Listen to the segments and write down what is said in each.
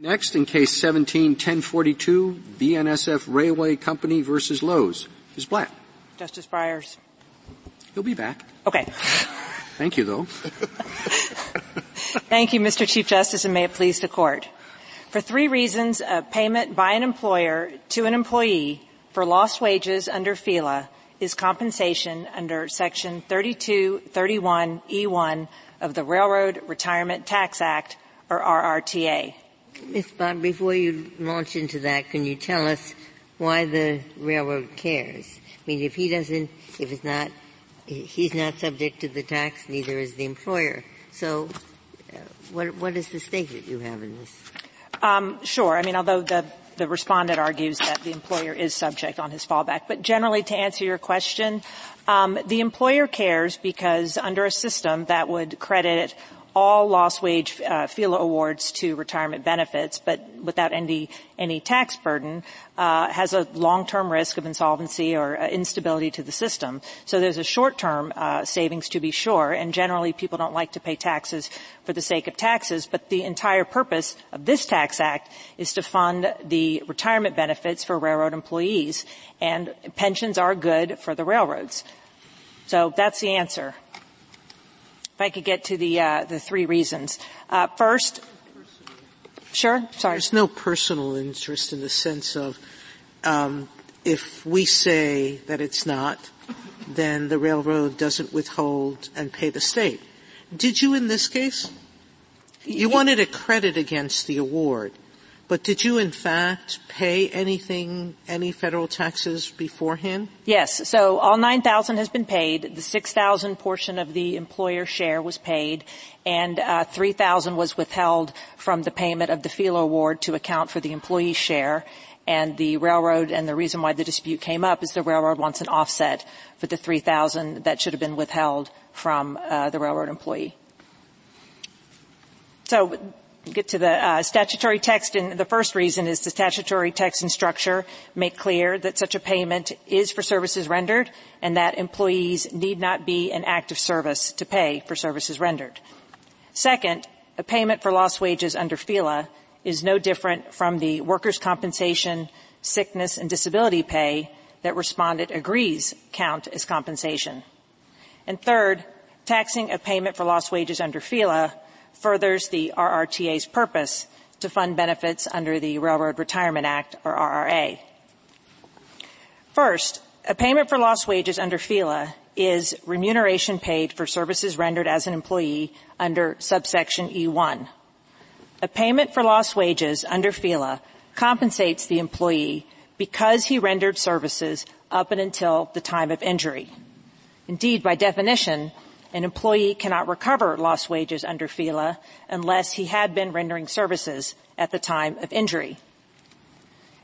Next, in case 17-1042, BNSF Railway Company versus Loos. Ms. Blatt. Justice Breyers. He'll be back. Okay. Thank you, though. Thank you, Mr. Chief Justice, and may it please the Court. For three reasons, a payment by an employer to an employee for lost wages under FELA is compensation under Section 3231E1 of the Railroad Retirement Tax Act, or RRTA. Ms. Blatt, before you launch into that, can you tell us why the railroad cares? I mean, if he doesn't, if it's not, he's not subject to the tax, neither is the employer. So, uh, what, what is the stake that you have in this? Um, sure. I mean, although the the respondent argues that the employer is subject on his fallback. But generally, to answer your question, um, the employer cares because under a system that would credit all lost wage uh, FELA awards to retirement benefits, but without any any tax burden, uh, has a long-term risk of insolvency or uh, instability to the system. So there's a short-term uh, savings to be sure, and generally people don't like to pay taxes for the sake of taxes. But the entire purpose of this tax act is to fund the retirement benefits for railroad employees, and pensions are good for the railroads. So that's the answer. If I could get to the uh, the three reasons. Uh, first, sure. Sorry. There's no personal interest in the sense of um, if we say that it's not, then the railroad doesn't withhold and pay the state. Did you in this case? You wanted a credit against the award. But did you in fact pay anything, any federal taxes beforehand? Yes. So all 9,000 has been paid. The 6,000 portion of the employer share was paid and uh, 3,000 was withheld from the payment of the FELA award to account for the employee share. And the railroad, and the reason why the dispute came up is the railroad wants an offset for the 3,000 that should have been withheld from uh, the railroad employee. So get to the uh, statutory text and the first reason is the statutory text and structure make clear that such a payment is for services rendered and that employees need not be an active service to pay for services rendered. Second, a payment for lost wages under FELA is no different from the workers' compensation, sickness, and disability pay that respondent agrees count as compensation. And third, taxing a payment for lost wages under FELA furthers the RRTA's purpose to fund benefits under the Railroad Retirement Act, or RRA. First, a payment for lost wages under FELA is remuneration paid for services rendered as an employee under subsection E1. A payment for lost wages under FELA compensates the employee because he rendered services up and until the time of injury. Indeed, by definition, an employee cannot recover lost wages under FELA unless he had been rendering services at the time of injury.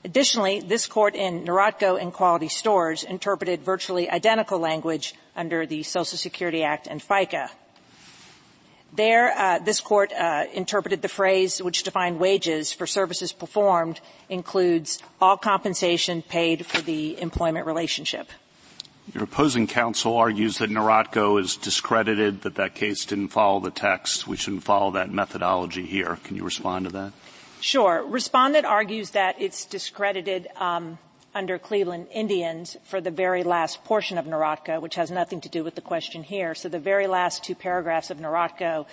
Additionally, this court in Nierotko and Quality Stores interpreted virtually identical language under the Social Security Act and FICA. There, uh, this court uh, interpreted the phrase which defined wages for services performed includes all compensation paid for the employment relationship. Your opposing counsel argues that Nierotko is discredited, that that case didn't follow the text. We shouldn't follow that methodology here. Can you respond to that? Sure. Respondent argues that it's discredited um, under Cleveland Indians for the very last portion of Nierotko, which has nothing to do with the question here. So the very last two paragraphs of Nierotko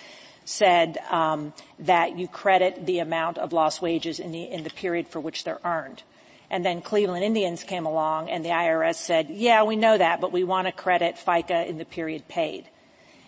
said um, that you credit the amount of lost wages in the, in the period for which they're earned. And then Cleveland Indians came along and the IRS said, yeah, we know that, but we want to credit FICA in the period paid.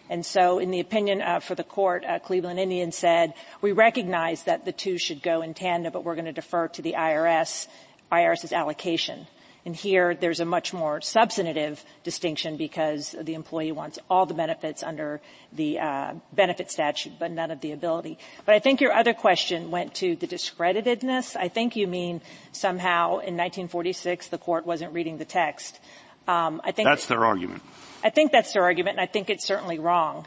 And so in the opinion uh, for the court, uh, Cleveland Indians said, we recognize that the two should go in tandem, but we're going to defer to the IRS, IRS's allocation. And here there's a much more substantive distinction because the employee wants all the benefits under the uh, benefit statute, but none of the ability. But I think your other question went to the discreditedness. I think you mean somehow in 1946 the court wasn't reading the text. Um, I think that's their argument. I think that's their argument, and I think it's certainly wrong.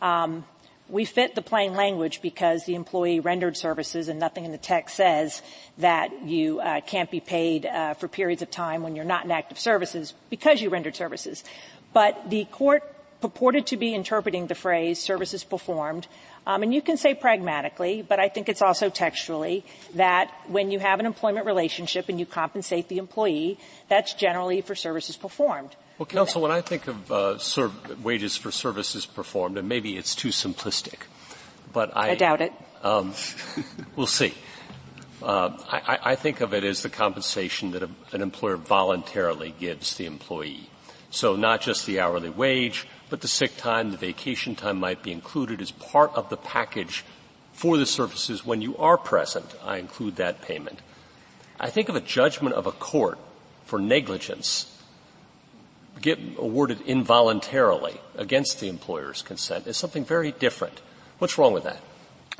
Um, we fit the plain language because the employee rendered services and nothing in the text says that you uh, can't be paid uh, for periods of time when you're not in active services because you rendered services. But the court purported to be interpreting the phrase services performed. Um, and you can say pragmatically, but I think it's also textually that when you have an employment relationship and you compensate the employee, that's generally for services performed. Well, counsel, when I think of uh, serv- wages for services performed, and maybe it's too simplistic, but I, I doubt it. Um, we'll see. Uh, I, I, think of it as the compensation that a, an employer voluntarily gives the employee. So not just the hourly wage, but the sick time, the vacation time might be included as part of the package for the services when you are present. I include that payment. I think of a judgment of a court for negligence get awarded involuntarily against the employer's consent is something very different. What's wrong with that?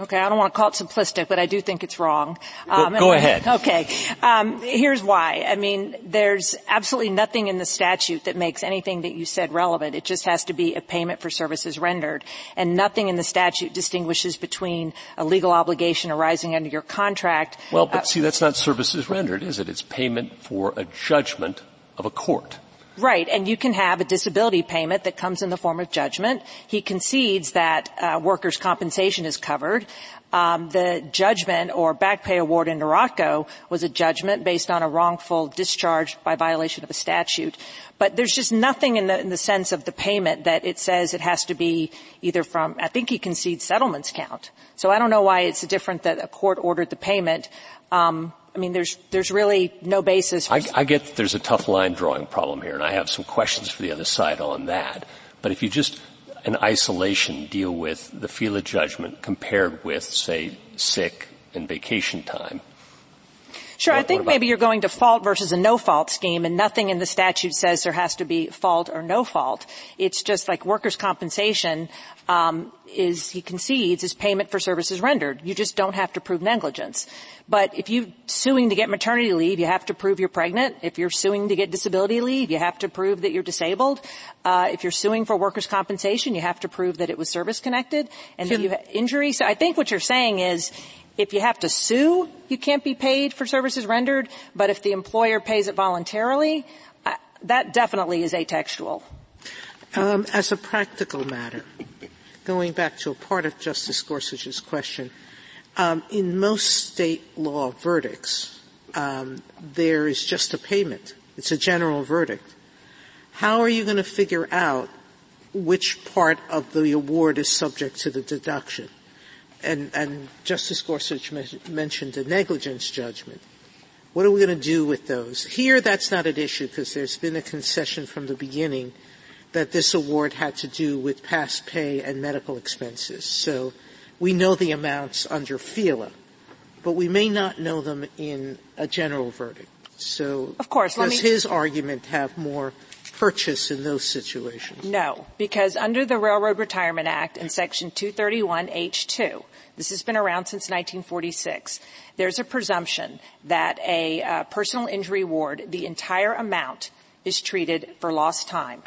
Okay, I don't want to call it simplistic, but I do think it's wrong. Um, go, go ahead. Okay, um, here's why. I mean, there's absolutely nothing in the statute that makes anything that you said relevant. It just has to be a payment for services rendered, and nothing in the statute distinguishes between a legal obligation arising under your contract. Well, but uh, see, that's not services rendered, is it? It's payment for a judgment of a court. Right, and you can have a disability payment that comes in the form of judgment. He concedes that uh, workers' compensation is covered. Um, the judgment or back pay award in Nierotko was a judgment based on a wrongful discharge by violation of a statute. But there's just nothing in the, in the sense of the payment that it says it has to be either from, I think he concedes settlements count. So I don't know why it's different that a court ordered the payment. Um, I mean, there's, there's really no basis. I, I get that there's a tough line drawing problem here, and I have some questions for the other side on that. But if you just, in isolation, deal with the FELA judgment compared with, say, sick and vacation time, Sure, what, I think maybe you're going to fault versus a no fault scheme and nothing in the statute says there has to be fault or no fault. It's just like workers' compensation um, is he concedes is payment for services rendered. You just don't have to prove negligence. But if you're suing to get maternity leave, you have to prove you're pregnant. If you're suing to get disability leave, you have to prove that you're disabled. Uh, if you're suing for workers' compensation, you have to prove that it was service connected and Can, that you had injury. So I think what you're saying is if you have to sue, you can't be paid for services rendered. But if the employer pays it voluntarily, that definitely is atextual. Um, as a practical matter, going back to a part of Justice Gorsuch's question, um, in most state law verdicts, um, there is just a payment. It's a general verdict. How are you going to figure out which part of the award is subject to the deduction? And, and Justice Gorsuch mentioned a negligence judgment. What are we going to do with those? Here, that's not an issue because there's been a concession from the beginning – that this award had to do with past pay and medical expenses. So we know the amounts under FELA, but we may not know them in a general verdict. So of course, does me, his argument have more purchase in those situations? No, because under the Railroad Retirement Act in Section 231H2, this has been around since 1946. There's a presumption that a uh, personal injury award, the entire amount, is treated for lost time.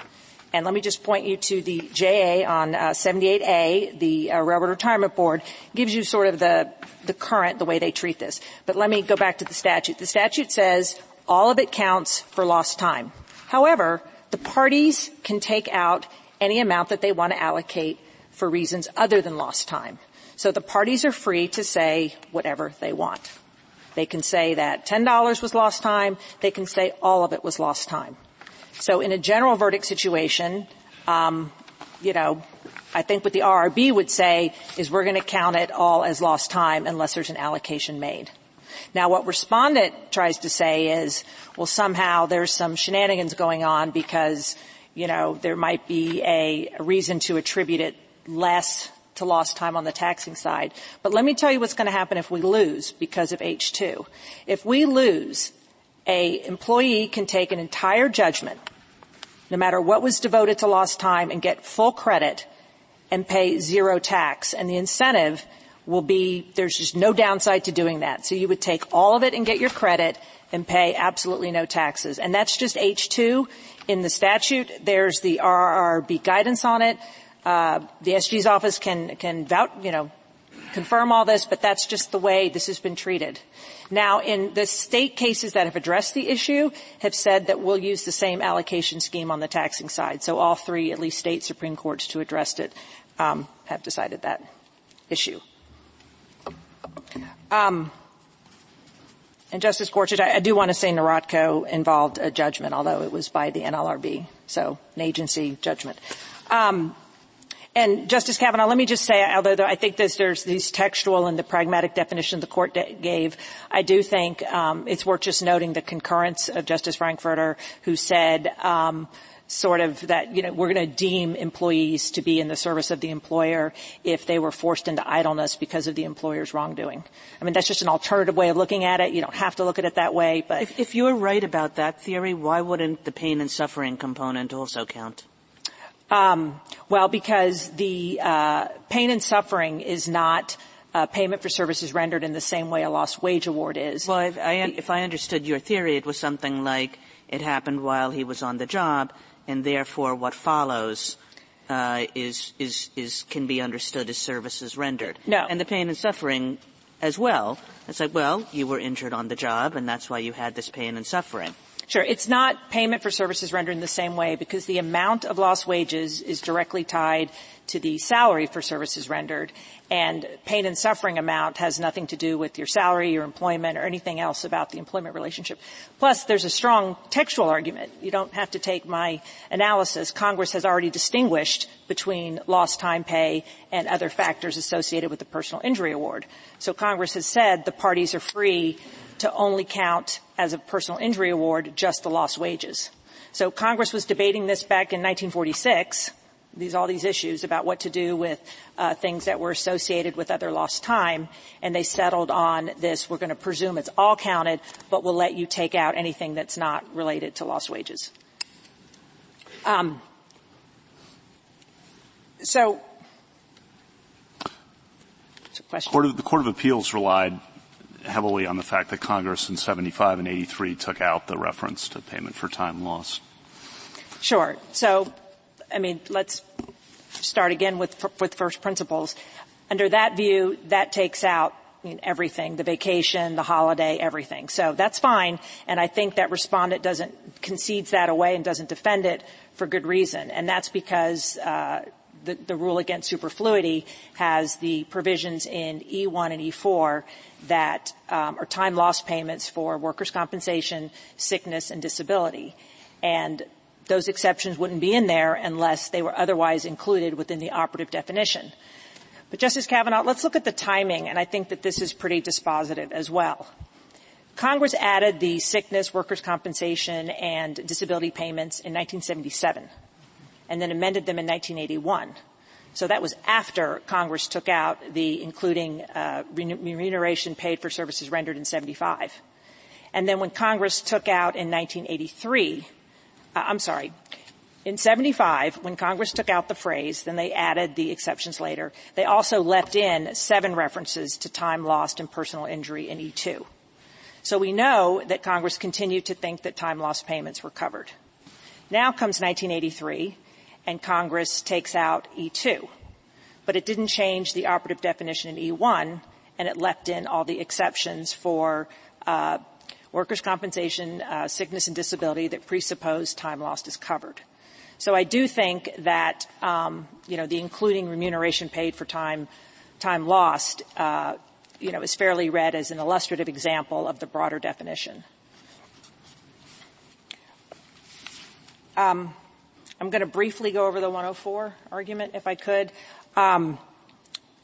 And let me just point you to the JA on uh, 78A, the uh, Railroad Retirement Board gives you sort of the, the current, the way they treat this. But let me go back to the statute. The statute says all of it counts for lost time. However, the parties can take out any amount that they want to allocate for reasons other than lost time. So the parties are free to say whatever they want. They can say that $10 was lost time. They can say all of it was lost time. So in a general verdict situation, um, you know, I think what the RRB would say is we're going to count it all as lost time unless there's an allocation made. Now what respondent tries to say is, well somehow there's some shenanigans going on because, you know, there might be a, a reason to attribute it less to lost time on the taxing side. But let me tell you what's going to happen if we lose because of H2. If we lose, a employee can take an entire judgment no matter what was devoted to lost time and get full credit and pay zero tax. And the incentive will be, there's just no downside to doing that. So you would take all of it and get your credit and pay absolutely no taxes. And that's just H2 in the statute. There's the RRB guidance on it. Uh, the SG's office can, can vouch, you know, confirm all this, but that's just the way this has been treated. Now, in the state cases that have addressed the issue, have said that we'll use the same allocation scheme on the taxing side. So all three, at least state Supreme Courts to address it, um, have decided that issue. Um, and Justice Gorsuch, I, do want to say Nierotko involved a judgment, although it was by the NLRB, so an agency judgment. Um, and Justice Kavanaugh, let me just say, although I think there's these textual and the pragmatic definition the court gave, I do think um, it's worth just noting the concurrence of Justice Frankfurter, who said sort of that you know we're going to deem employees to be in the service of the employer if they were forced into idleness because of the employer's wrongdoing. I mean that's just an alternative way of looking at it. You don't have to look at it that way, but if, if you're right about that theory, why wouldn't the pain and suffering component also count? Um, well, because the uh, pain and suffering is not uh, payment for services rendered in the same way a lost wage award is. Well, if I, if I understood your theory, it was something like it happened while he was on the job, and therefore what follows uh, is is is can be understood as services rendered. No, and the pain and suffering as well. It's like, well, you were injured on the job, and that's why you had this pain and suffering. Sure. It's not payment for services rendered in the same way because the amount of lost wages is directly tied to the salary for services rendered and pain and suffering amount has nothing to do with your salary, your employment, or anything else about the employment relationship. Plus, there's a strong textual argument. You don't have to take my analysis. Congress has already distinguished between lost time pay and other factors associated with the personal injury award. So Congress has said the parties are free to only count as a personal injury award just the lost wages. So Congress was debating this back in 1946, these, all these issues about what to do with uh, things that were associated with other lost time, and they settled on this, we're going to presume it's all counted, but we'll let you take out anything that's not related to lost wages. Um, so, Court of, the Court of Appeals relied heavily on the fact that Congress in 75 and 83 took out the reference to payment for time lost. Sure. So, I mean, let's start again with, with first principles. Under that view, that takes out everything, the vacation, the holiday, everything. So that's fine, and I think that respondent doesn't concedes that away and doesn't defend it for good reason, and that's because uh, the, the, rule against superfluity has the provisions in E1 and E4 that um, are time loss payments for workers' compensation, sickness, and disability. And those exceptions wouldn't be in there unless they were otherwise included within the operative definition. But Justice Kavanaugh, let's look at the timing, and I think that this is pretty dispositive as well. Congress added the sickness, workers' compensation, and disability payments in 1977, and then amended them in 1981. So that was after Congress took out the including uh, remuneration paid for services rendered in 75. And then when Congress took out in 1983, uh, I'm sorry, in 75, when Congress took out the phrase, then they added the exceptions later, they also left in seven references to time lost and personal injury in E2. So we know that Congress continued to think that time lost payments were covered. Now comes 1983, and Congress takes out E2. But it didn't change the operative definition in E1, and it left in all the exceptions for uh, workers' compensation, uh, sickness, and disability that presuppose time lost is covered. So I do think that um, you know the including remuneration paid for time time lost uh, you know is fairly read as an illustrative example of the broader definition. Um, I'm going to briefly go over the 104 argument, if I could. Um,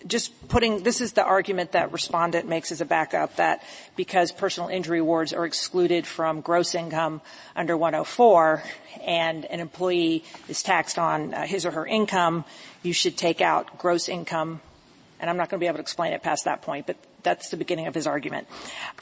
just putting this is the argument that respondent makes as a backup that because personal injury awards are excluded from gross income under 104 and an employee is taxed on uh, his or her income, you should take out gross income. And I'm not going to be able to explain it past that point, but that's the beginning of his argument.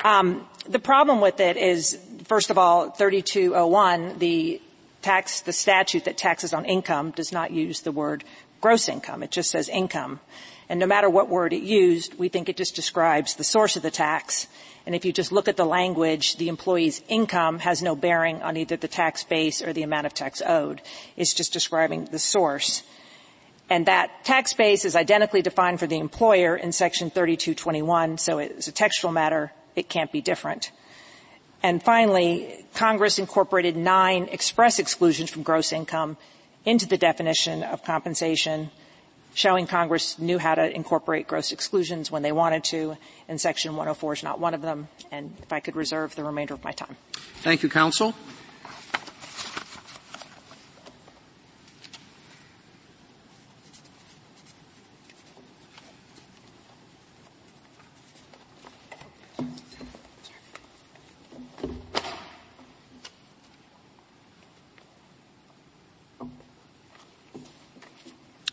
Um, the problem with it is, first of all, 3201, the tax, the statute that taxes on income does not use the word gross income. It just says income. And no matter what word it used, we think it just describes the source of the tax. And if you just look at the language, the employee's income has no bearing on either the tax base or the amount of tax owed. It's just describing the source. And that tax base is identically defined for the employer in section 3221, so it's a textual matter. It can't be different. And finally, Congress incorporated nine express exclusions from gross income into the definition of compensation, showing Congress knew how to incorporate gross exclusions when they wanted to, and Section 104 is not one of them. And if I could reserve the remainder of my time. Thank you, counsel.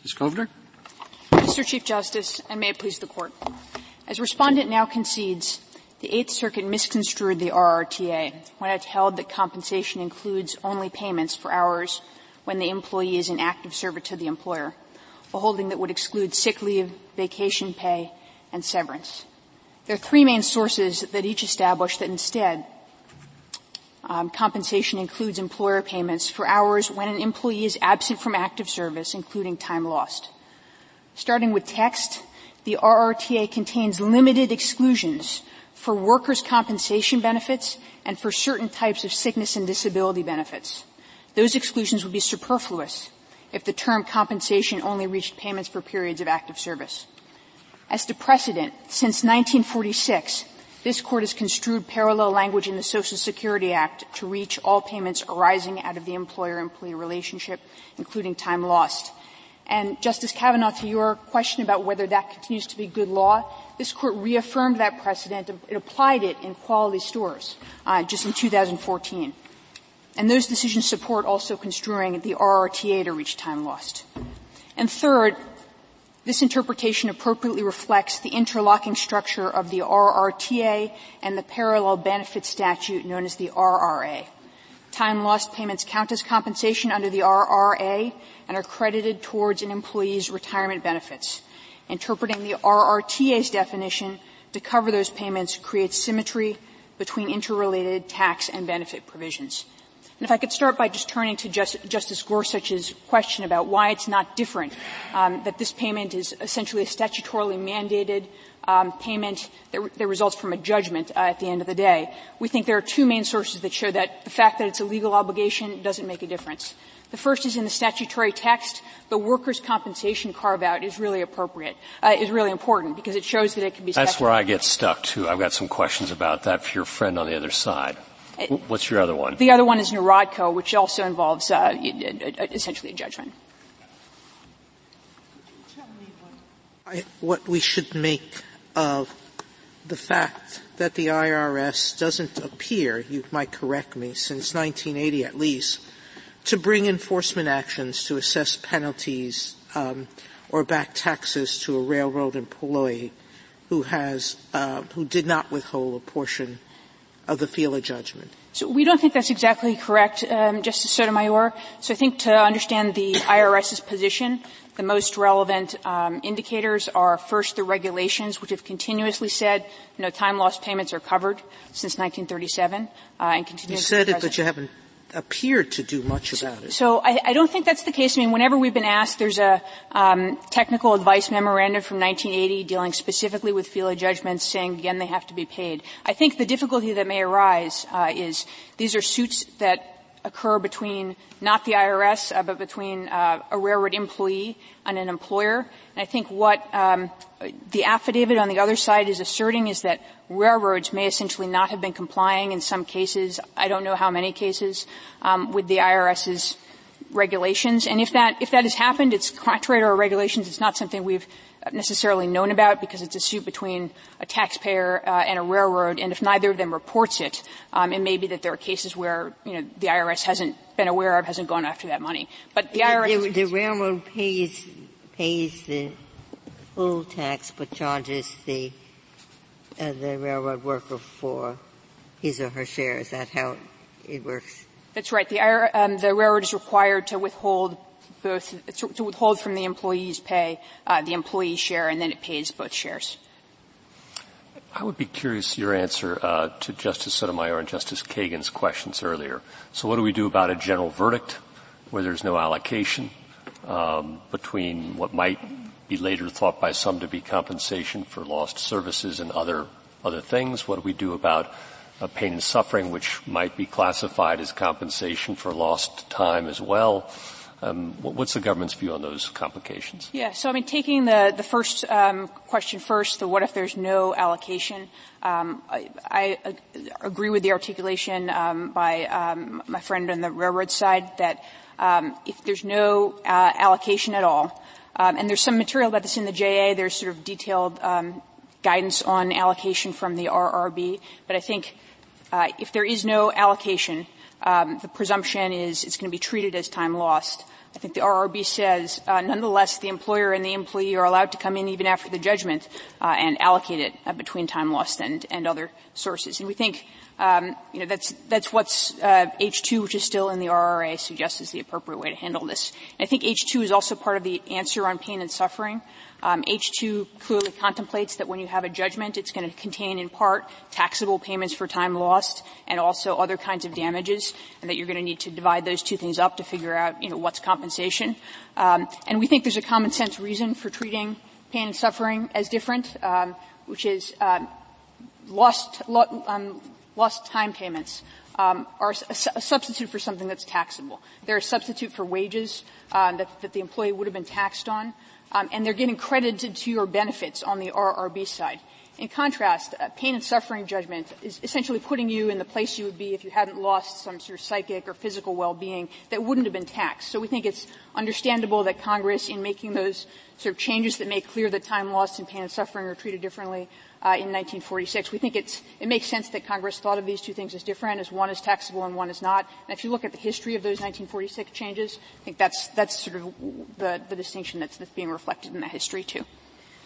Ms. Kovner? Mr. Chief Justice, and may it please the Court. As Respondent now concedes, the Eighth Circuit misconstrued the RRTA when it held that compensation includes only payments for hours when the employee is in active service to the employer, a holding that would exclude sick leave, vacation pay, and severance. There are three main sources that each establish that instead um, compensation includes employer payments for hours when an employee is absent from active service, including time lost. Starting with text, the RRTA contains limited exclusions for workers' compensation benefits and for certain types of sickness and disability benefits. Those exclusions would be superfluous if the term compensation only reached payments for periods of active service. As to precedent, since 1946, this court has construed parallel language in the Social Security Act to reach all payments arising out of the employer-employee relationship, including time lost. And Justice Kavanaugh, to your question about whether that continues to be good law, this court reaffirmed that precedent. It applied it in quality stores uh, just in 2014. And those decisions support also construing the RRTA to reach time lost. And third, this interpretation appropriately reflects the interlocking structure of the RRTA and the parallel benefit statute known as the RRA. Time lost payments count as compensation under the RRA and are credited towards an employee's retirement benefits. Interpreting the RRTA's definition to cover those payments creates symmetry between interrelated tax and benefit provisions. And if I could start by just turning to Just, Justice Gorsuch's question about why it's not different, um, that this payment is essentially a statutorily mandated um, payment that, re- that, results from a judgment uh, at the end of the day. We think there are two main sources that show that the fact that it's a legal obligation doesn't make a difference. The first is in the statutory text. The workers' compensation carve-out is really appropriate, uh, is really important because it shows that it can be. That's where I get stuck too. I've got some questions about that for your friend on the other side. What's your other one? The other one is Nierotko, which also involves uh, essentially a judgment. I, what we should make of the fact that the IRS doesn't appear, you might correct me, since 1980 at least, to bring enforcement actions to assess penalties um, or back taxes to a railroad employee who has uh, who did not withhold a portion of the FELA judgment? So we don't think that's exactly correct, um, Justice Sotomayor. So I think to understand the IRS's position, the most relevant um, indicators are first the regulations, which have continuously said you know time lost payments are covered since 1937, uh, and continue. You said it, but you haven't appeared to do much about it. So I, I, don't think that's the case. I mean, whenever we've been asked, there's a um, technical advice memorandum from 1980 dealing specifically with FELA judgments, saying again they have to be paid. I think the difficulty that may arise uh, is these are suits that occur between not the IRS, uh, but between uh, a railroad employee and an employer. And I think what um, the affidavit on the other side is asserting is that railroads may essentially not have been complying in some cases. I don't know how many cases um, with the IRS's regulations. And if that if that has happened, it's contrary to our regulations. It's not something we've necessarily known about because it's a suit between a taxpayer uh, and a railroad, and if neither of them reports it, um, it may be that there are cases where you know the IRS hasn't been aware of, hasn't gone after that money. But the IRS, the, the railroad pays pays the full tax, but charges the uh, the railroad worker for his or her share. Is that how it works? That's right. The, um, the railroad is required to withhold both to withhold from the employee's pay uh, the employee share, and then it pays both shares. I would be curious your answer uh, to Justice Sotomayor and Justice Kagan's questions earlier. So, what do we do about a general verdict where there's no allocation? um, between what might be later thought by some to be compensation for lost services and other other things? What do we do about uh, pain and suffering, which might be classified as compensation for lost time as well? Um, what's the government's view on those complications? Yeah, so I mean, taking the the first um, question first, the what if there's no allocation? Um, I, I, agree with the articulation um, by um, my friend on the railroad side that um, if there's no uh, allocation at all, and there's some material about this in the JA, there's sort of detailed guidance on allocation from the RRB, but I think uh, if there is no allocation, the presumption is it's going to be treated as time lost. I think the RRB says, uh, nonetheless, the employer and the employee are allowed to come in even after the judgment uh, and allocate it uh, between time lost and, and other sources. And we think, um, you know, that's that's what's H2, uh, which is still in the RRA, suggests is the appropriate way to handle this. And I think H2 is also part of the answer on pain and suffering. Um, H2 clearly contemplates that when you have a judgment, it's going to contain in part taxable payments for time lost and also other kinds of damages, and that you're going to need to divide those two things up to figure out, you know, what's compensation. Um, and we think there's a common sense reason for treating pain and suffering as different, um, which is um, lost, lo- um, lost time payments. Um, are a, a, substitute for something that's taxable. They're a substitute for wages uh, that, that, the employee would have been taxed on um, and they're getting credited to your benefits on the RRB side. In contrast, pain and suffering judgment is essentially putting you in the place you would be if you hadn't lost some sort of psychic or physical well-being that wouldn't have been taxed. So we think it's understandable that Congress, in making those sort of changes that make clear that time lost and pain and suffering are treated differently, uh, in 1946. We think it's, it makes sense that Congress thought of these two things as different, as one is taxable and one is not. And if you look at the history of those 1946 changes, I think that's, that's sort of the, the distinction that's, that's being reflected in that history too.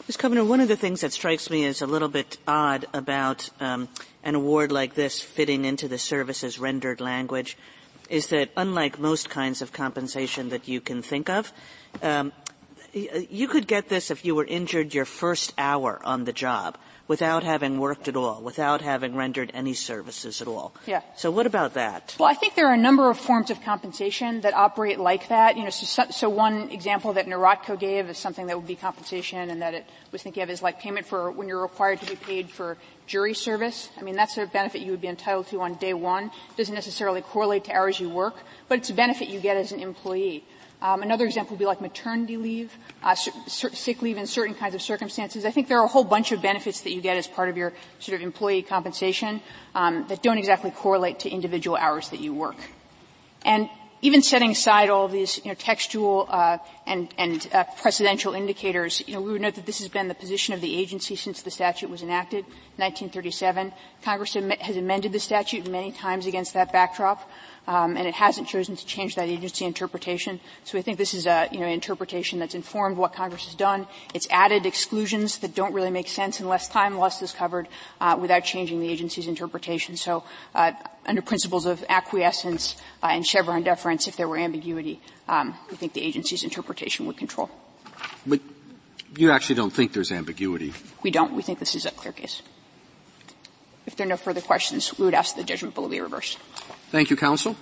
Ms. Kovner, one of the things that strikes me as a little bit odd about um, an award like this fitting into the services rendered language is that unlike most kinds of compensation that you can think of, um, you could get this if you were injured your first hour on the job without having worked at all, without having rendered any services at all. Yeah. So what about that? Well, I think there are a number of forms of compensation that operate like that. You know, so, so one example that Nierotko gave is something that would be compensation and that it was thinking of is like payment for when you're required to be paid for jury service. I mean, that's a benefit you would be entitled to on day one. It doesn't necessarily correlate to hours you work, but it's a benefit you get as an employee. Um, another example would be like maternity leave, uh, sick leave in certain kinds of circumstances. I think there are a whole bunch of benefits that you get as part of your sort of employee compensation um, that don't exactly correlate to individual hours that you work. And even setting aside all these you know, textual uh, and, and uh, precedential indicators, you know, we would note that this has been the position of the agency since the statute was enacted, 1937. Congress has amended the statute many times against that backdrop um, and it hasn't chosen to change that agency interpretation. So we think this is a you know interpretation that's informed what Congress has done. It's added exclusions that don't really make sense unless time lost is covered uh, without changing the agency's interpretation. So uh, under principles of acquiescence uh, and Chevron deference, if there were ambiguity, um, we think the agency's interpretation would control. But you actually don't think there's ambiguity? We don't. We think this is a clear case. If there are no further questions, we would ask the judgment be reversed. Thank you, counsel.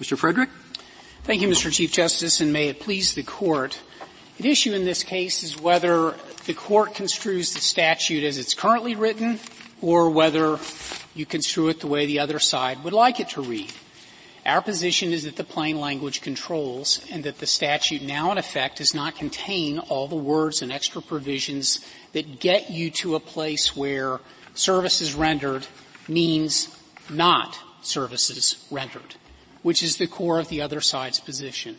Mr. Frederick? Thank you, Mr. Chief Justice, and may it please the court. At issue in this case is whether the court construes the statute as it's currently written or whether you construe it the way the other side would like it to read. Our position is that the plain language controls and that the statute now in effect does not contain all the words and extra provisions that get you to a place where services rendered means not services rendered, which is the core of the other side's position.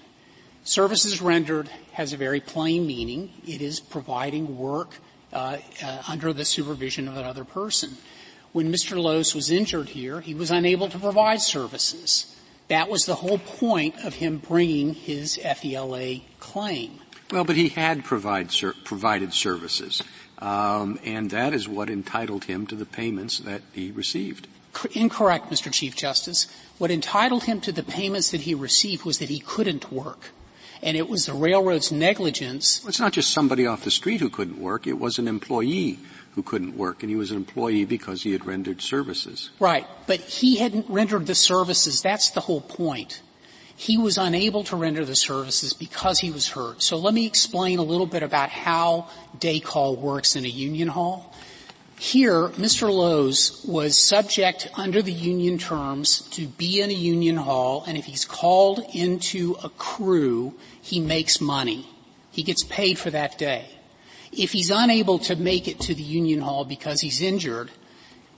Services rendered has a very plain meaning. It is providing work uh, uh, under the supervision of another person. When Mr. Loos was injured here, he was unable to provide services. That was the whole point of him bringing his FELA claim. Well, but he had provide, ser- provided services, um, and that is what entitled him to the payments that he received. Incorrect, Mr. Chief Justice. What entitled him to the payments that he received was that he couldn't work. and it was the railroad's negligence. Well, it's not just somebody off the street who couldn't work. It was an employee who couldn't work, and he was an employee because he had rendered services. Right, but he hadn't rendered the services. That's the whole point. He was unable to render the services because he was hurt. So let me explain a little bit about how day call works in a union hall. Here, Mr. Loos was subject under the union terms to be in a union hall, and if he's called into a crew, he makes money. He gets paid for that day. If he's unable to make it to the union hall because he's injured,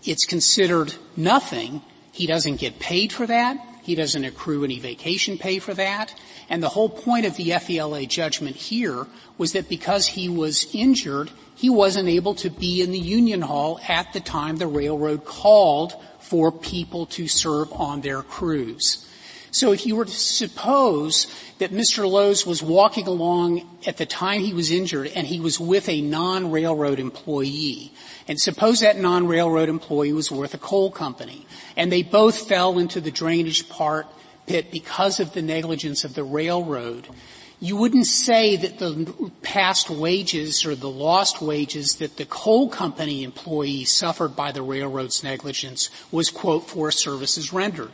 it's considered nothing. He doesn't get paid for that. He doesn't accrue any vacation pay for that. And the whole point of the FELA judgment here was that because he was injured, he wasn't able to be in the union hall at the time the railroad called for people to serve on their crews. So if you were to suppose that Mr. Loos was walking along at the time he was injured and he was with a non-railroad employee, and suppose that non-railroad employee was with a coal company, and they both fell into the drainage part pit because of the negligence of the railroad, you wouldn't say that the past wages or the lost wages that the coal company employee suffered by the railroad's negligence was, quote, for services rendered.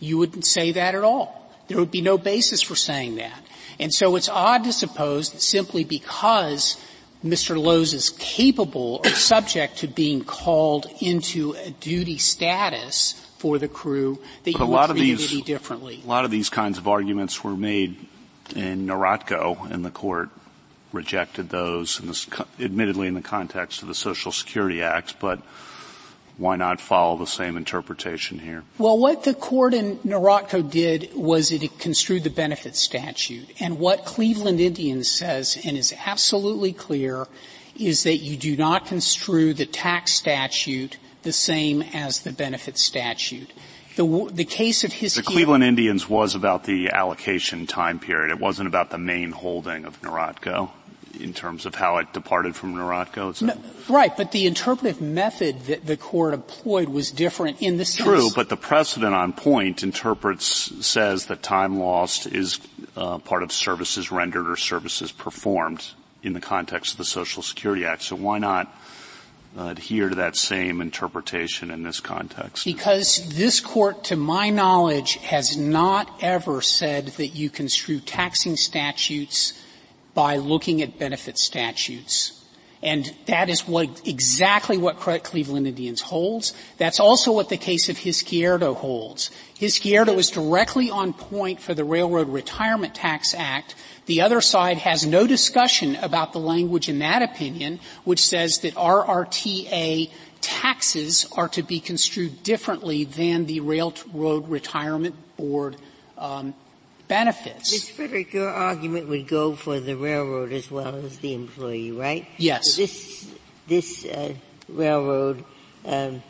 You wouldn't say that at all. There would be no basis for saying that. And so it's odd to suppose that simply because Mr. Loos is capable or subject to being called into a duty status for the crew that but you a lot would of treat these, differently. A lot of these kinds of arguments were made in Nierotko, and the court rejected those, in this, admittedly in the context of the Social Security Act, but why not follow the same interpretation here? Well, what the court in Nierotko did was it construed the benefit statute. And what Cleveland Indians says, and is absolutely clear, is that you do not construe the tax statute the same as the benefit statute. The, the case of his The Cleveland Indians was about the allocation time period. It wasn't about the main holding of Nierotko in terms of how it departed from Nierotko. No, right, but the interpretive method that the court employed was different in the sense. True, but the precedent on point interprets says that time lost is uh, part of services rendered or services performed in the context of the Social Security Act. So why not uh, adhere to that same interpretation in this context? Because this court, to my knowledge, has not ever said that you construe taxing statutes by looking at benefit statutes. And that is what, exactly what Cleveland Indians holds. That's also what the case of Hisquierdo holds. Hisquierdo is directly on point for the Railroad Retirement Tax Act. The other side has no discussion about the language in that opinion, which says that RRTA taxes are to be construed differently than the Railroad Retirement Board um, benefits. Ms. Frederick, your argument would go for the railroad as well as the employee, right? Yes. So this this uh, railroad um,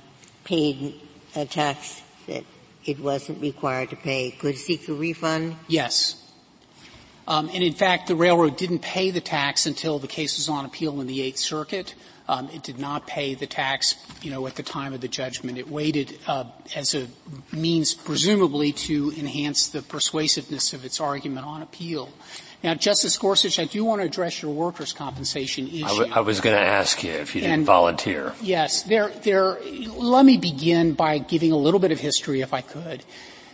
paid a tax that it wasn't required to pay. Could seek a refund? Yes. Um, and in fact, the railroad didn't pay the tax until the case was on appeal in the Eighth Circuit. Um, it did not pay the tax, you know, at the time of the judgment. It waited uh, as a means, presumably, to enhance the persuasiveness of its argument on appeal. Now, Justice Gorsuch, I do want to address your workers' compensation issue. I, w- I was going to ask you if you didn't and, volunteer. Yes, there, there. Let me begin by giving a little bit of history, if I could.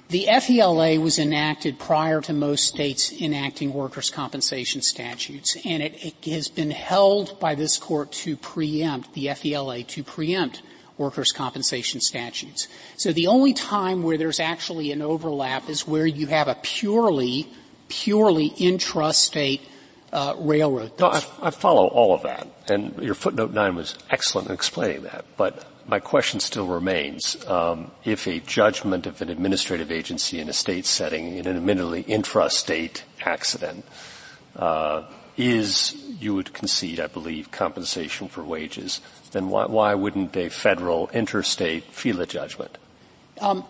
The FELA was enacted prior to most states enacting workers' compensation statutes, and it, it, has been held by this court to preempt, the FELA to preempt workers' compensation statutes. So the only time where there's actually an overlap is where you have a purely, purely intrastate uh, railroad. No, I, I follow all of that, and your footnote nine was excellent in explaining that, but my question still remains. Um, if a judgment of an administrative agency in a state setting, in an admittedly intra-state accident, uh, is, you would concede, I believe, compensation for wages, then why, why wouldn't a federal interstate FELA judgment? Um,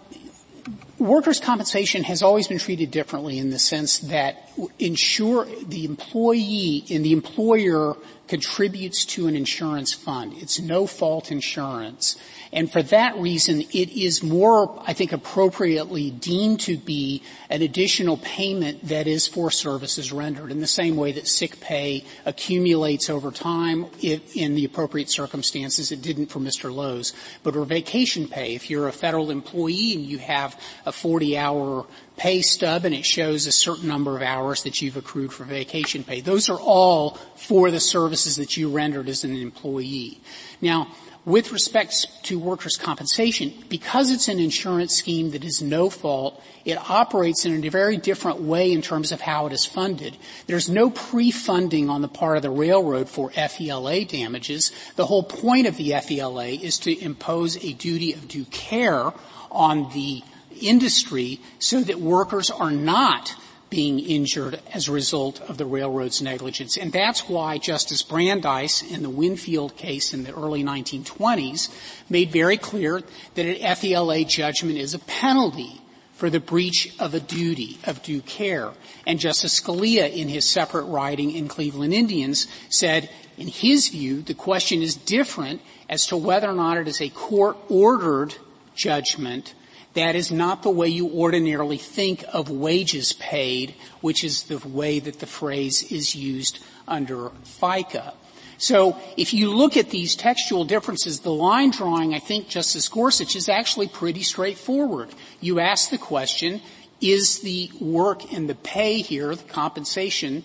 workers' compensation has always been treated differently in the sense that insure the employee and the employer contributes to an insurance fund. It's no fault insurance. And for that reason, it is more, I think, appropriately deemed to be an additional payment that is for services rendered in the same way that sick pay accumulates over time in the appropriate circumstances. It didn't for Mr. Loos. But or vacation pay, if you're a federal employee and you have a 40 hour pay stub and it shows a certain number of hours that you've accrued for vacation pay. Those are all for the services that you rendered as an employee. Now, with respect to workers' compensation, because it's an insurance scheme that is no fault, it operates in a very different way in terms of how it is funded. There's no pre-funding on the part of the railroad for FELA damages. The whole point of the FELA is to impose a duty of due care on the industry so that workers are not being injured as a result of the railroad's negligence. And that's why Justice Brandeis in the Winfield case in the early 1920s made very clear that an FELA judgment is a penalty for the breach of a duty of due care. And Justice Scalia in his separate writing in Cleveland Indians said, in his view, the question is different as to whether or not it is a court ordered judgment that is not the way you ordinarily think of wages paid, which is the way that the phrase is used under FICA. So if you look at these textual differences, the line drawing, I think, Justice Gorsuch, is actually pretty straightforward. You ask the question, is the work and the pay here, the compensation,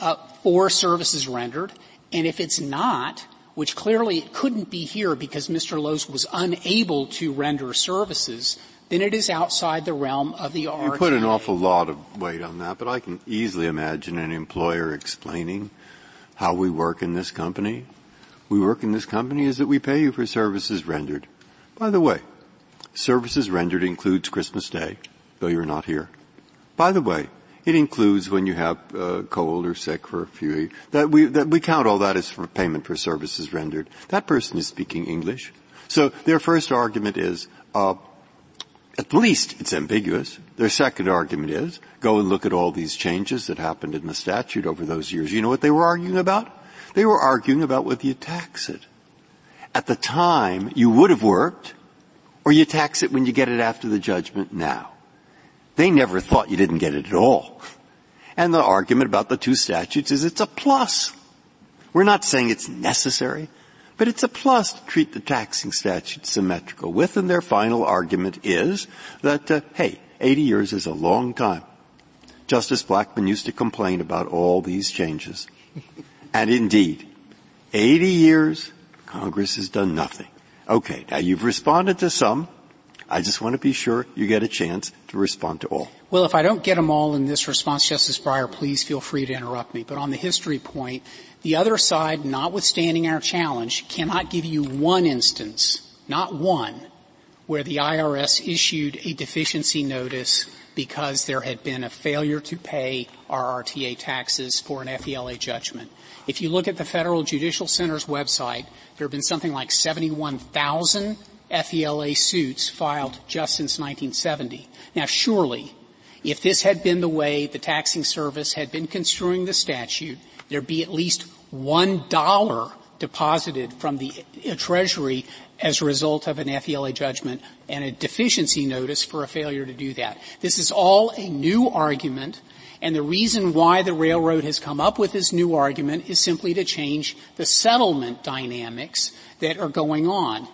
uh, for services rendered? And if it's not, which clearly it couldn't be here because Mr. Loos was unable to render services, then it is outside the realm of the RRTA. You put an awful lot of weight on that, but I can easily imagine an employer explaining how we work in this company. We work in this company is that we pay you for services rendered. By the way, services rendered includes Christmas Day, though you're not here. By the way, it includes when you have uh, cold or sick for a few. That we that we count all that as for payment for services rendered. That person is speaking English, so their first argument is uh, at least it's ambiguous. Their second argument is, go and look at all these changes that happened in the statute over those years. You know what they were arguing about? They were arguing about whether you tax it. At the time, you would have worked, or you tax it when you get it after the judgment now. They never thought you didn't get it at all. And the argument about the two statutes is it's a plus. We're not saying it's necessary. But it's a plus to treat the taxing statute symmetrical with, and their final argument is that, uh, hey, 80 years is a long time. Justice Blackmun used to complain about all these changes. and indeed, 80 years, Congress has done nothing. Okay, now you've responded to some. I just want to be sure you get a chance to respond to all. Well, if I don't get them all in this response, Justice Breyer, please feel free to interrupt me. But on the history point, the other side, notwithstanding our challenge, cannot give you one instance, not one, where the IRS issued a deficiency notice because there had been a failure to pay RRTA taxes for an FELA judgment. If you look at the Federal Judicial Center's website, there have been something like 71,000 FELA suits filed just since 1970. Now surely, if this had been the way the taxing service had been construing the statute, there would be at least one dollar deposited from the Treasury as a result of an FELA judgment and a deficiency notice for a failure to do that. This is all a new argument, and the reason why the railroad has come up with this new argument is simply to change the settlement dynamics that are going on.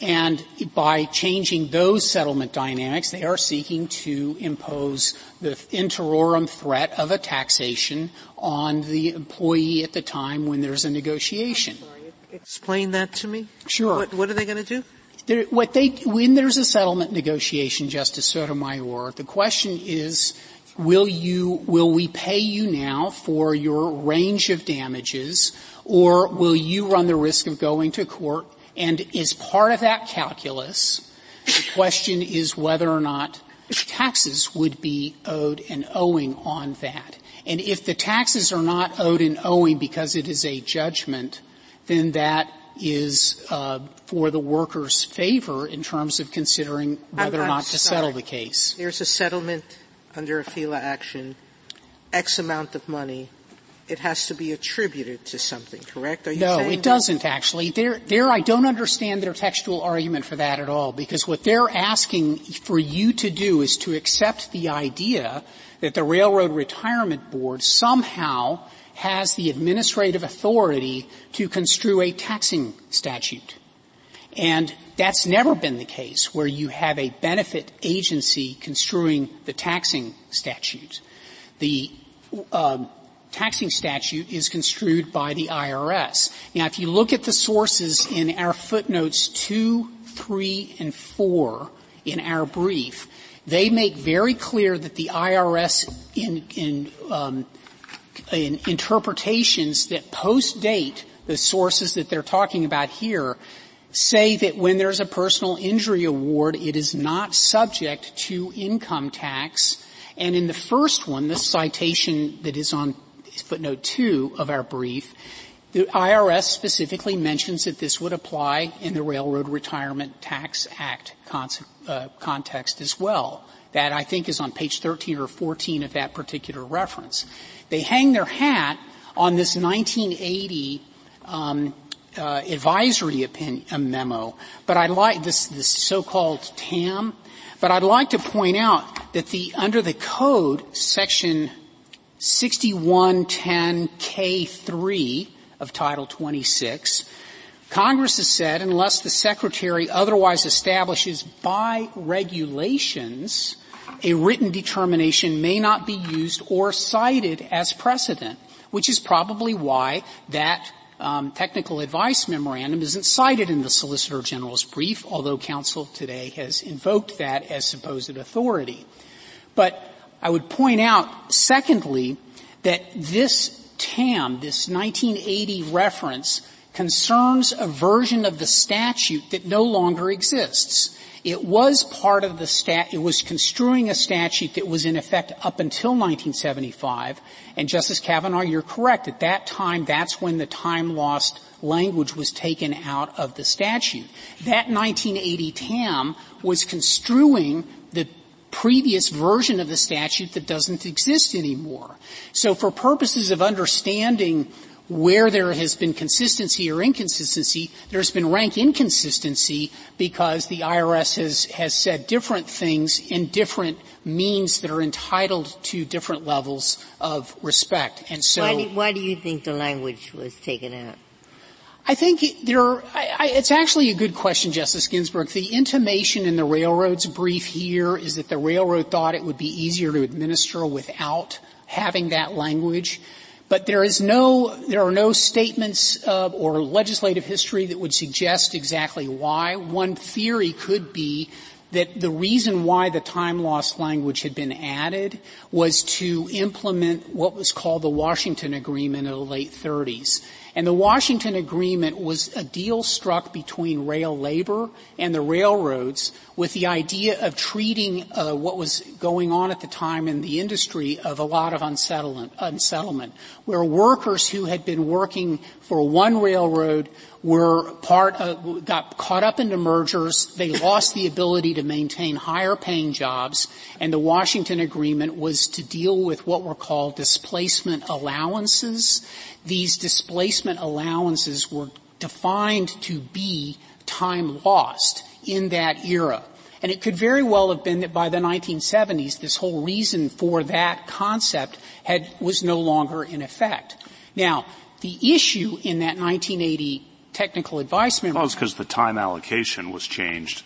And by changing those settlement dynamics, they are seeking to impose the interim threat of a taxation on the employee at the time when there's a negotiation. Explain that to me. Sure. What, what are they going to do? There, what they, when there's a settlement negotiation, Justice Sotomayor, the question is, will you, will we pay you now for your range of damages, or will you run the risk of going to court and as part of that calculus, the question is whether or not taxes would be owed and owing on that. And if the taxes are not owed and owing because it is a judgment, then that is uh, for the worker's favor in terms of considering whether I'm, or not I'm to sorry. settle the case. There's a settlement under a FELA action, X amount of money. It has to be attributed to something, correct? Are you no, it doesn't actually. There, there, I don't understand their textual argument for that at all, because what they're asking for you to do is to accept the idea that the Railroad Retirement Board somehow has the administrative authority to construe a taxing statute. And that's never been the case where you have a benefit agency construing the taxing statute. The um, taxing statute is construed by the IRS. Now, if you look at the sources in our footnotes two, three, and four in our brief, they make very clear that the IRS in, in, um, in interpretations that post-date the sources that they're talking about here say that when there's a personal injury award, it is not subject to income tax. And in the first one, the citation that is on footnote two of our brief, the IRS specifically mentions that this would apply in the Railroad Retirement Tax Act uh, context as well. That I think is on page 13 or 14 of that particular reference. They hang their hat on this 1980 um, uh, advisory opinion, uh, memo, but I like this, this so-called TAM. But I'd like to point out that the under the code, section 6110K3 of Title 26, Congress has said unless the Secretary otherwise establishes by regulations a written determination may not be used or cited as precedent, which is probably why that um, technical advice memorandum isn't cited in the Solicitor General's brief, although counsel today has invoked that as supposed authority. But I would point out, secondly, that this TAM, this 1980 reference, concerns a version of the statute that no longer exists. It was part of the stat, it was construing a statute that was in effect up until 1975. And Justice Kavanaugh, you're correct. At that time, that's when the time lost language was taken out of the statute. That 1980 TAM was construing the previous version of the statute that doesn't exist anymore. So for purposes of understanding where there has been consistency or inconsistency, there's been rank inconsistency because the IRS has, has said different things in different means that are entitled to different levels of respect. And so, why do, why do you think the language was taken out? I think there. Are, I, it's actually a good question, Justice Ginsburg. The intimation in the railroad's brief here is that the railroad thought it would be easier to administer without having that language. But there is no, there are no statements uh, or legislative history that would suggest exactly why. One theory could be that the reason why the time loss language had been added was to implement what was called the Washington Agreement in the late 30s. And the Washington Agreement was a deal struck between rail labor and the railroads with the idea of treating uh, what was going on at the time in the industry of a lot of unsettlement, unsettlement, where workers who had been working for one railroad were part of, got caught up into mergers. They lost the ability to maintain higher paying jobs, and the Washington Agreement was to deal with what were called displacement allowances these displacement allowances were defined to be time lost in that era. And it could very well have been that by the 1970s, this whole reason for that concept had, was no longer in effect. Now, the issue in that 1980 technical advice memorandum. Well, it's because the time allocation was changed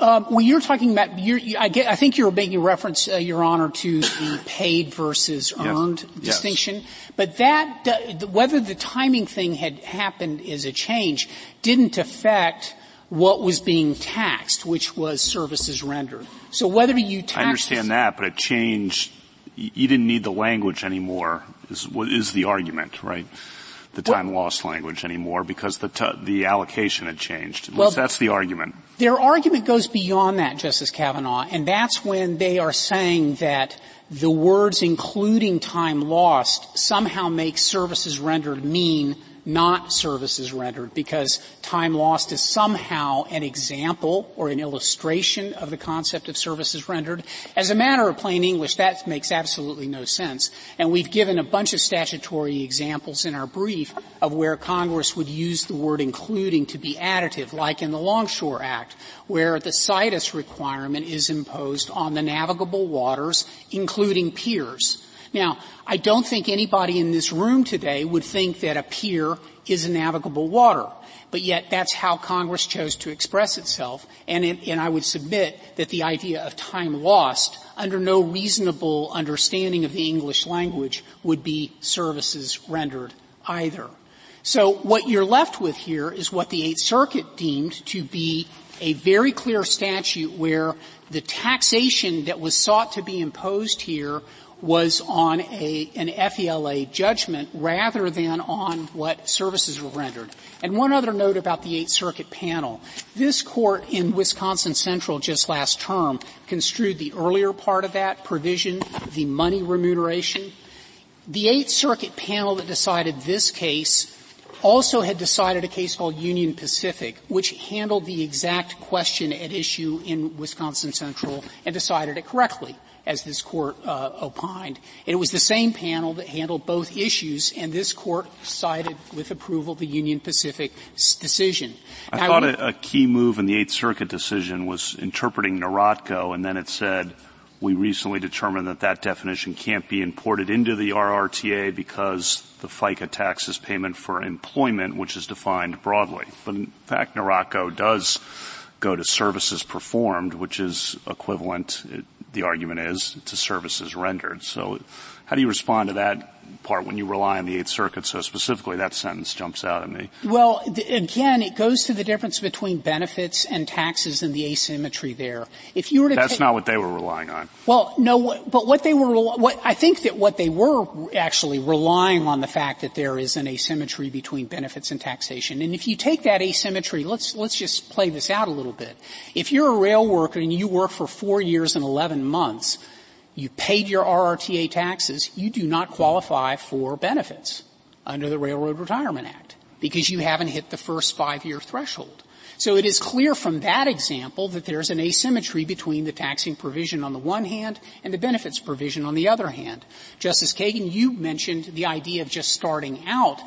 um, well, you're talking about. You're, you, I, get, I, think you're making reference, uh, Your Honor, to the paid versus earned yes. distinction. Yes. But that, whether the timing thing had happened as a change, didn't affect what was being taxed, which was services rendered. So whether you tax, I understand that, but it changed. You didn't need the language anymore. Is, is the argument right? The time well, lost language anymore because the t- the allocation had changed. Well, that's the argument. Their argument goes beyond that, Justice Kavanaugh, and that's when they are saying that the words including time lost somehow make services rendered mean not services rendered, because time lost is somehow an example or an illustration of the concept of services rendered. As a matter of plain English, that makes absolutely no sense. And we've given a bunch of statutory examples in our brief of where Congress would use the word including to be additive, like in the Longshore Act, where the situs requirement is imposed on the navigable waters, including piers. Now, I don't think anybody in this room today would think that a pier is navigable water. But yet that's how Congress chose to express itself. And, it, and I would submit that the idea of time lost under no reasonable understanding of the English language would be services rendered either. So what you're left with here is what the Eighth Circuit deemed to be a very clear statute where the taxation that was sought to be imposed here was on a, an FELA judgment rather than on what services were rendered. And one other note about the Eighth Circuit panel. This court in Wisconsin Central just last term construed the earlier part of that provision, the money remuneration. The Eighth Circuit panel that decided this case also had decided a case called Union Pacific, which handled the exact question at issue in Wisconsin Central and decided it correctly as this court uh, opined. It was the same panel that handled both issues, and this court cited with approval the Union Pacific decision. I now, thought a, a, key move in the Eighth Circuit decision was interpreting Nierotko, and then it said we recently determined that that definition can't be imported into the RRTA because the FICA tax is payment for employment, which is defined broadly. But in fact, Nierotko does go to services performed, which is equivalent the argument is, to services rendered. So how do you respond to that part when you rely on the Eighth Circuit so specifically? That sentence jumps out at me. Well, again, it goes to the difference between benefits and taxes and the asymmetry there. If you were to That's ta- not what they were relying on. Well, no, but what they were, what, I think that what they were actually relying on the fact that there is an asymmetry between benefits and taxation. And if you take that asymmetry, let's, let's just play this out a little bit. If you're a rail worker and you work for four years and 11 months, you paid your RRTA taxes, you do not qualify for benefits under the Railroad Retirement Act because you haven't hit the first five-year threshold. So it is clear from that example that there's an asymmetry between the taxing provision on the one hand and the benefits provision on the other hand. Justice Kagan, you mentioned the idea of just starting out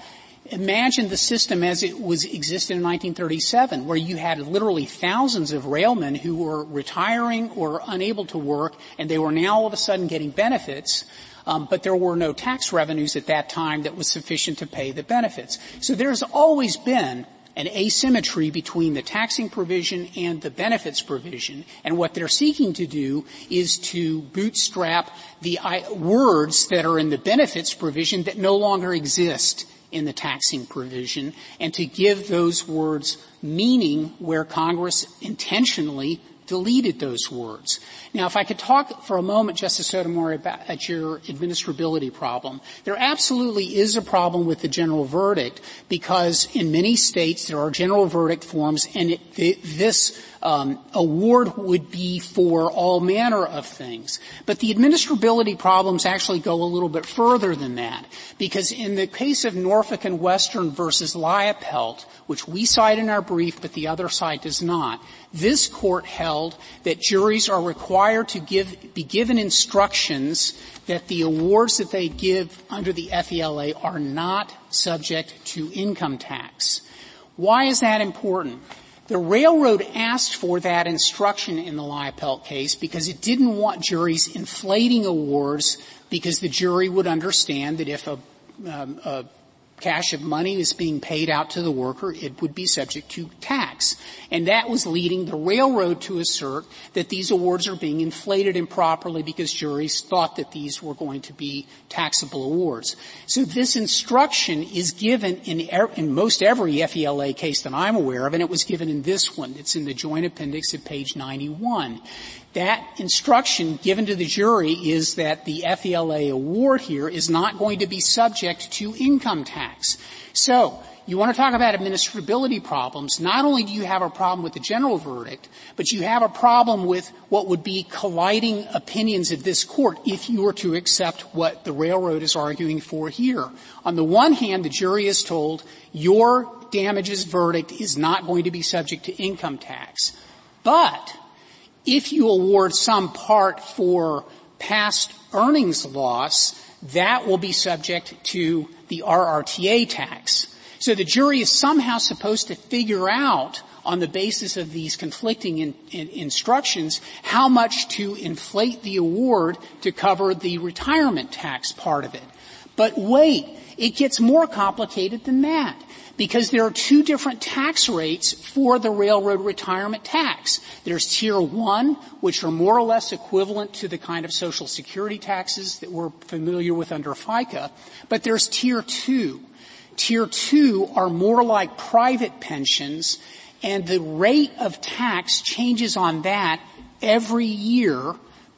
Imagine the system as it was existed in 1937, where you had literally thousands of railmen who were retiring or unable to work, and they were now all of a sudden getting benefits. Um, but there were no tax revenues at that time that was sufficient to pay the benefits. So there's always been an asymmetry between the taxing provision and the benefits provision. And what they're seeking to do is to bootstrap the words that are in the benefits provision that no longer exist in the taxing provision and to give those words meaning where Congress intentionally deleted those words. Now, if I could talk for a moment, Justice Sotomayor, about your administrability problem. There absolutely is a problem with the general verdict because in many states there are general verdict forms and it, this um, award would be for all manner of things. But the administrability problems actually go a little bit further than that. Because in the case of Norfolk and Western versus Liepelt, which we cite in our brief but the other side does not, this court held that juries are required to give, be given instructions that the awards that they give under the FELA are not subject to income tax. Why is that important? The railroad asked for that instruction in the Liepelt case because it didn't want juries inflating awards because the jury would understand that if a, um, a cash of money is being paid out to the worker, it would be subject to tax. And that was leading the railroad to assert that these awards are being inflated improperly because juries thought that these were going to be taxable awards. So this instruction is given in, er, in most every FELA case that I'm aware of, and it was given in this one. It's in the joint appendix at page 91. That instruction given to the jury is that the FELA award here is not going to be subject to income tax. So, you want to talk about administrability problems. Not only do you have a problem with the general verdict, but you have a problem with what would be colliding opinions of this court if you were to accept what the railroad is arguing for here. On the one hand, the jury is told your damages verdict is not going to be subject to income tax. But if you award some part for past earnings loss, that will be subject to the RRTA tax. So the jury is somehow supposed to figure out on the basis of these conflicting in, in instructions how much to inflate the award to cover the retirement tax part of it. But wait, it gets more complicated than that because there are two different tax rates for the railroad retirement tax. There's tier one, which are more or less equivalent to the kind of social security taxes that we're familiar with under FICA, but there's tier two. Tier two are more like private pensions, and the rate of tax changes on that every year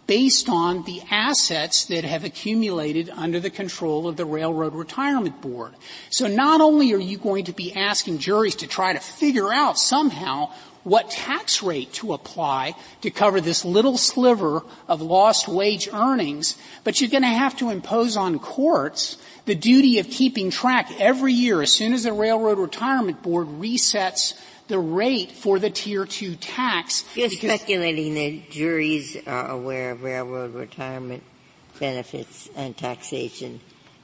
based on the assets that have accumulated under the control of the Railroad Retirement Board. So not only are you going to be asking juries to try to figure out somehow what tax rate to apply to cover this little sliver of lost wage earnings, but you're going to have to impose on courts the duty of keeping track every year as soon as the Railroad Retirement Board resets the rate for the tier two tax. You're speculating that juries are aware of railroad retirement benefits and taxation.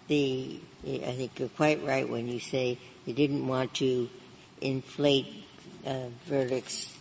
The, I think you're quite right when you say you didn't want to inflate uh, verdicts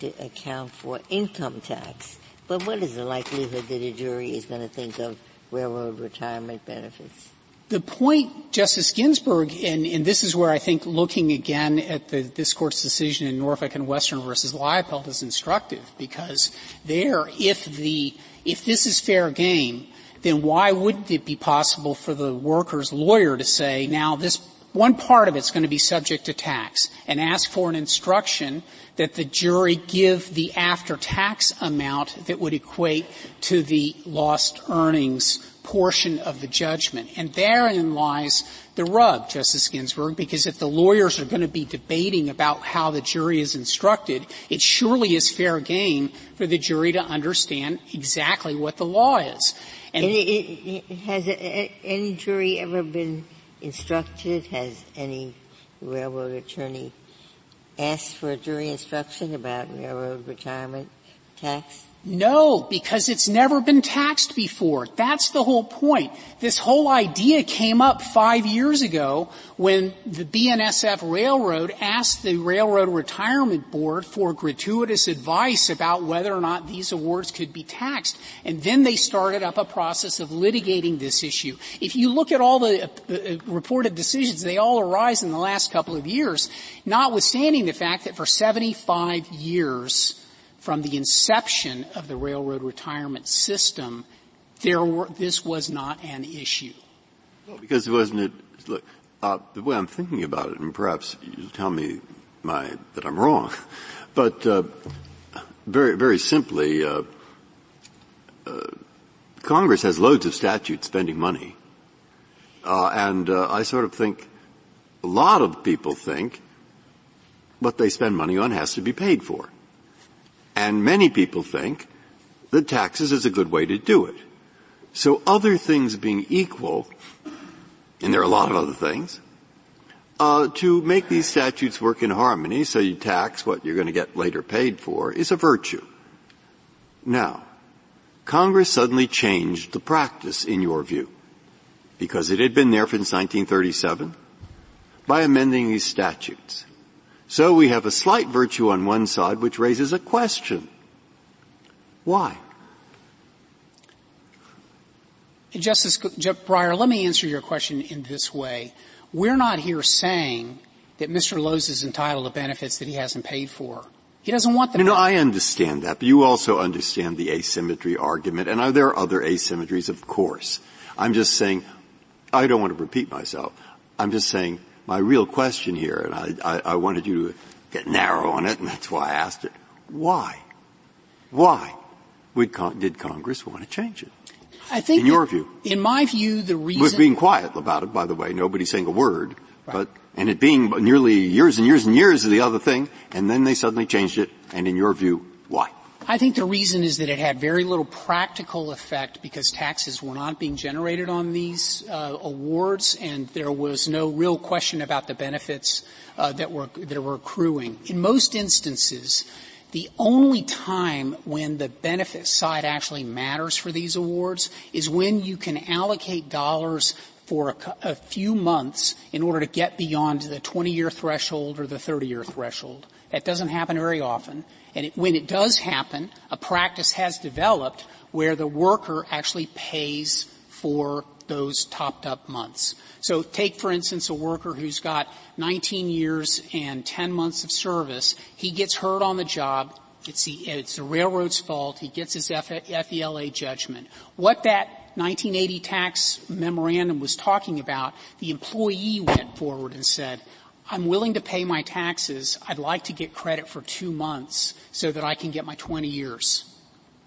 to account for income tax. But what is the likelihood that a jury is going to think of railroad retirement benefits? The point, Justice Ginsburg, and, and, this is where I think looking again at the, this court's decision in Norfolk and Western versus Liepelt is instructive because there, if the, if this is fair game, then why wouldn't it be possible for the worker's lawyer to say, now this one part of it's going to be subject to tax and ask for an instruction that the jury give the after-tax amount that would equate to the lost earnings portion of the judgment. And therein lies the rub, Justice Ginsburg, because if the lawyers are going to be debating about how the jury is instructed, it surely is fair game for the jury to understand exactly what the law is. And, it, it, has any jury ever been instructed? Has any railroad attorney asked for a jury instruction about railroad retirement tax? No, because it's never been taxed before. That's the whole point. This whole idea came up five years ago when the BNSF Railroad asked the Railroad Retirement Board for gratuitous advice about whether or not these awards could be taxed. And then they started up a process of litigating this issue. If you look at all the uh, uh reported decisions, they all arise in the last couple of years, notwithstanding the fact that for 75 years, from the inception of the railroad retirement system, there were, this was not an issue. Well, because it wasn't it, look, uh, the way I'm thinking about it, and perhaps you'll tell me my, that I'm wrong, but uh, very, very simply, uh, uh Congress has loads of statutes spending money, uh, and uh, I sort of think a lot of people think what they spend money on has to be paid for. And many people think that taxes is a good way to do it. So other things being equal, and there are a lot of other things, uh, to make these statutes work in harmony so you tax what you're going to get later paid for is a virtue. Now, Congress suddenly changed the practice in your view because it had been there since 1937 by amending these statutes. So we have a slight virtue on one side which raises a question. Why? Justice Breyer, let me answer your question in this way. We're not here saying that Mr. Loos is entitled to benefits that he hasn't paid for. He doesn't want them. No, no, I understand that, but you also understand the asymmetry argument, and uh, are there other asymmetries? Of course. I'm just saying, I don't want to repeat myself. I'm just saying my real question here, and I, I, I wanted you to get narrow on it, and that's why I asked it. Why? Why? would con- did Congress want to change it? I think in your view, in my view, the reason with being quiet about it, by the way, nobody's saying a word, right. but and it being nearly years and years and years of the other thing, and then they suddenly changed it. And in your view, why? I think the reason is that it had very little practical effect because taxes were not being generated on these uh, awards, and there was no real question about the benefits uh, that were that were accruing. In most instances, the only time when the benefit side actually matters for these awards is when you can allocate dollars for a, a few months in order to get beyond the 20-year threshold or the 30-year threshold. That doesn't happen very often. And it, when it does happen, a practice has developed where the worker actually pays for those topped up months. So take, for instance, a worker who's got 19 years and 10 months of service. He gets hurt on the job. It's the, it's the railroad's fault. He gets his FELA judgment. What that 1980 tax memorandum was talking about, the employee went forward and said, I'm willing to pay my taxes. I'd like to get credit for two months so that I can get my 20 years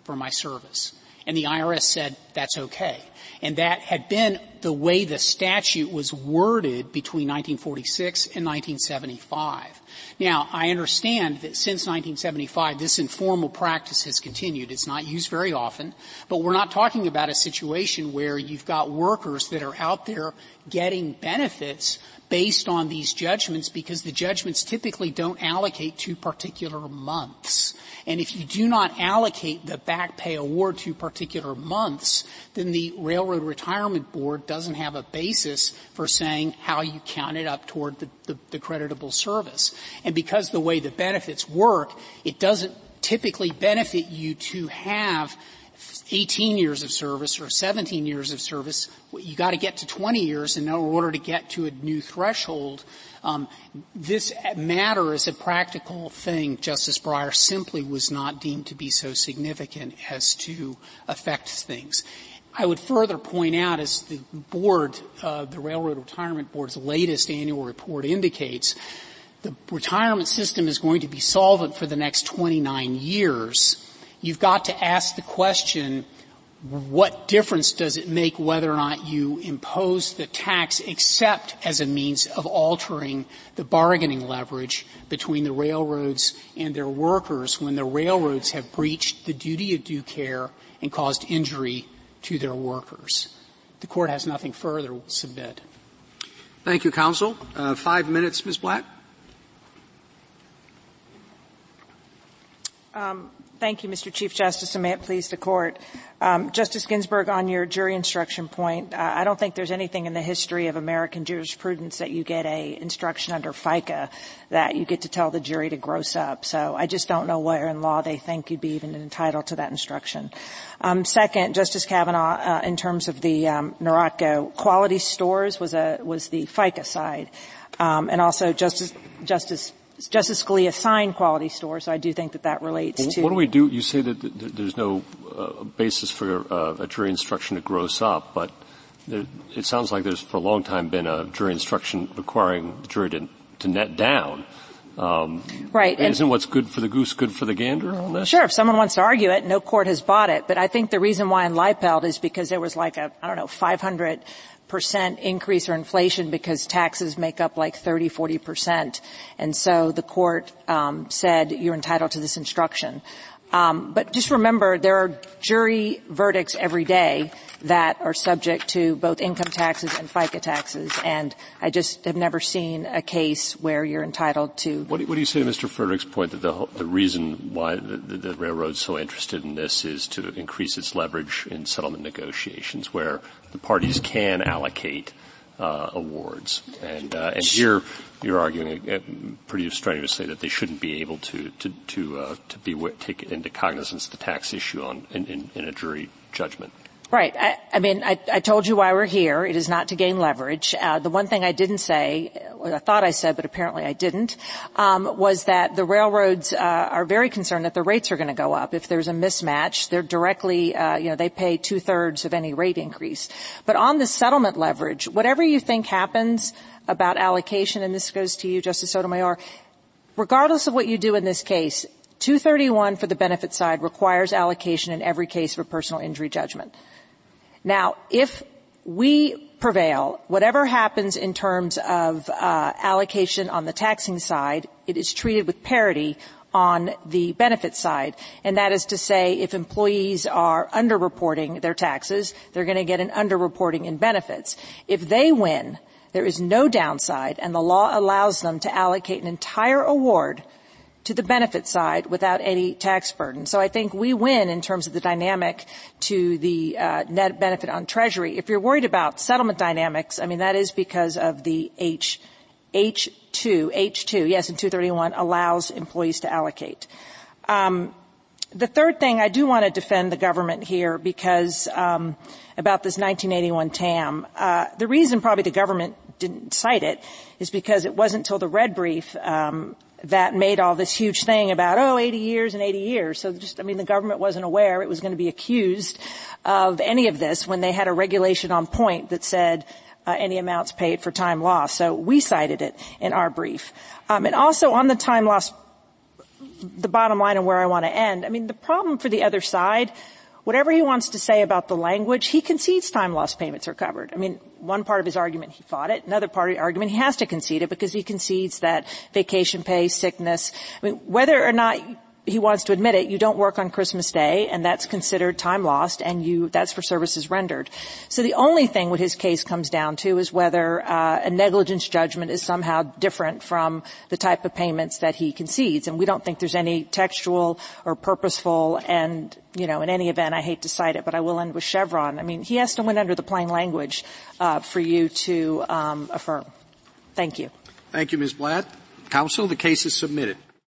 for my service. And the IRS said that's okay. And that had been the way the statute was worded between 1946 and 1975. Now, I understand that since 1975, this informal practice has continued. It's not used very often, but we're not talking about a situation where you've got workers that are out there getting benefits based on these judgments because the judgments typically don't allocate to particular months. And if you do not allocate the back pay award to particular months, then the Railroad Retirement Board doesn't have a basis for saying how you count it up toward the, the, the creditable service. And because the way the benefits work, it doesn't typically benefit you to have 18 years of service or 17 years of service, you got to get to 20 years in order to get to a new threshold. Um, this matter as a practical thing, Justice Breyer, simply was not deemed to be so significant as to affect things. I would further point out, as the board, uh, the Railroad Retirement Board's latest annual report indicates, the retirement system is going to be solvent for the next 29 years you've got to ask the question, what difference does it make whether or not you impose the tax except as a means of altering the bargaining leverage between the railroads and their workers when the railroads have breached the duty of due care and caused injury to their workers? The court has nothing further. We'll submit. Thank you, counsel. Uh, five minutes, Ms. Blatt. Um, Thank you, Mr. Chief Justice, and may it please the court. Um, Justice Ginsburg, on your jury instruction point, uh, I don't think there's anything in the history of American jurisprudence that you get a instruction under FICA that you get to tell the jury to gross up. So I just don't know where in law they think you'd be even entitled to that instruction. Um, second, Justice Kavanaugh, uh, in terms of the um, Nierotko, quality stores was a was the FICA side, um, and also Justice Justice Justice Scalia signed quality store, so I do think that that relates to. What do we do? You say that there's no uh, basis for uh, a jury instruction to gross up, but there, it sounds like there's for a long time been a jury instruction requiring the jury to, to net down. Um, right. Isn't and what's good for the goose good for the gander on this? Sure. If someone wants to argue it, no court has bought it. But I think the reason why in Liepelt is because there was like a, I don't know, 500 percent increase or inflation because taxes make up like 30, 40 percent. And so the court um, said you're entitled to this instruction. Um, but just remember, there are jury verdicts every day that are subject to both income taxes and FICA taxes, and I just have never seen a case where you're entitled to. What do, what do you say to Mr. Frederick's point that the, the reason why the, the, the railroad's so interested in this is to increase its leverage in settlement negotiations, where the parties can allocate uh, awards. And, uh, and here you're arguing uh, pretty strenuously that they shouldn't be able to to to, uh, to be take into cognizance the tax issue on in, in, in a jury judgment. Right. I, mean, I, told you why we're here. It is not to gain leverage. Uh, the one thing I didn't say, I thought I said, but apparently I didn't, um, was that the railroads uh, are very concerned that the rates are going to go up. If there's a mismatch, they're directly, uh, you know, they pay two thirds of any rate increase. But on the settlement leverage, whatever you think happens about allocation, and this goes to you, Justice Sotomayor, regardless of what you do in this case, 231 for the benefit side requires allocation in every case of a personal injury judgment. Now, if we prevail, whatever happens in terms of uh, allocation on the taxing side, it is treated with parity on the benefit side. And that is to say, if employees are underreporting their taxes, they're going to get an underreporting in benefits. If they win, there is no downside, and the law allows them to allocate an entire award to the benefit side without any tax burden. So I think we win in terms of the dynamic to the uh, net benefit on Treasury. If you're worried about settlement dynamics, I mean that is because of the H H2 H2 yes in 231 allows employees to allocate. Um, the third thing I do want to defend the government here because um, about this 1981 TAM. Uh, the reason probably the government didn't cite it is because it wasn't until the red brief um, that made all this huge thing about, oh, 80 years and 80 years. So just, I mean, the government wasn't aware it was going to be accused of any of this when they had a regulation on point that said uh, any amounts paid for time lost. So we cited it in our brief. Um, and also on the time loss, the bottom line and where I want to end, I mean, the problem for the other side whatever he wants to say about the language, he concedes time loss payments are covered. I mean, one part of his argument he fought it, another part of the argument he has to concede it because he concedes that vacation pay, sickness, I mean, whether or not he wants to admit it, you don't work on Christmas Day, and that's considered time lost, and you that's for services rendered. So the only thing what his case comes down to is whether uh, a negligence judgment is somehow different from the type of payments that he concedes, and we don't think there's any textual or purposeful. And you know, in any event, I hate to cite it, but I will end with Chevron. I mean, he has to win under the plain language uh, for you to um, affirm. Thank you. Thank you, Ms. Blatt. Counsel, the case is submitted.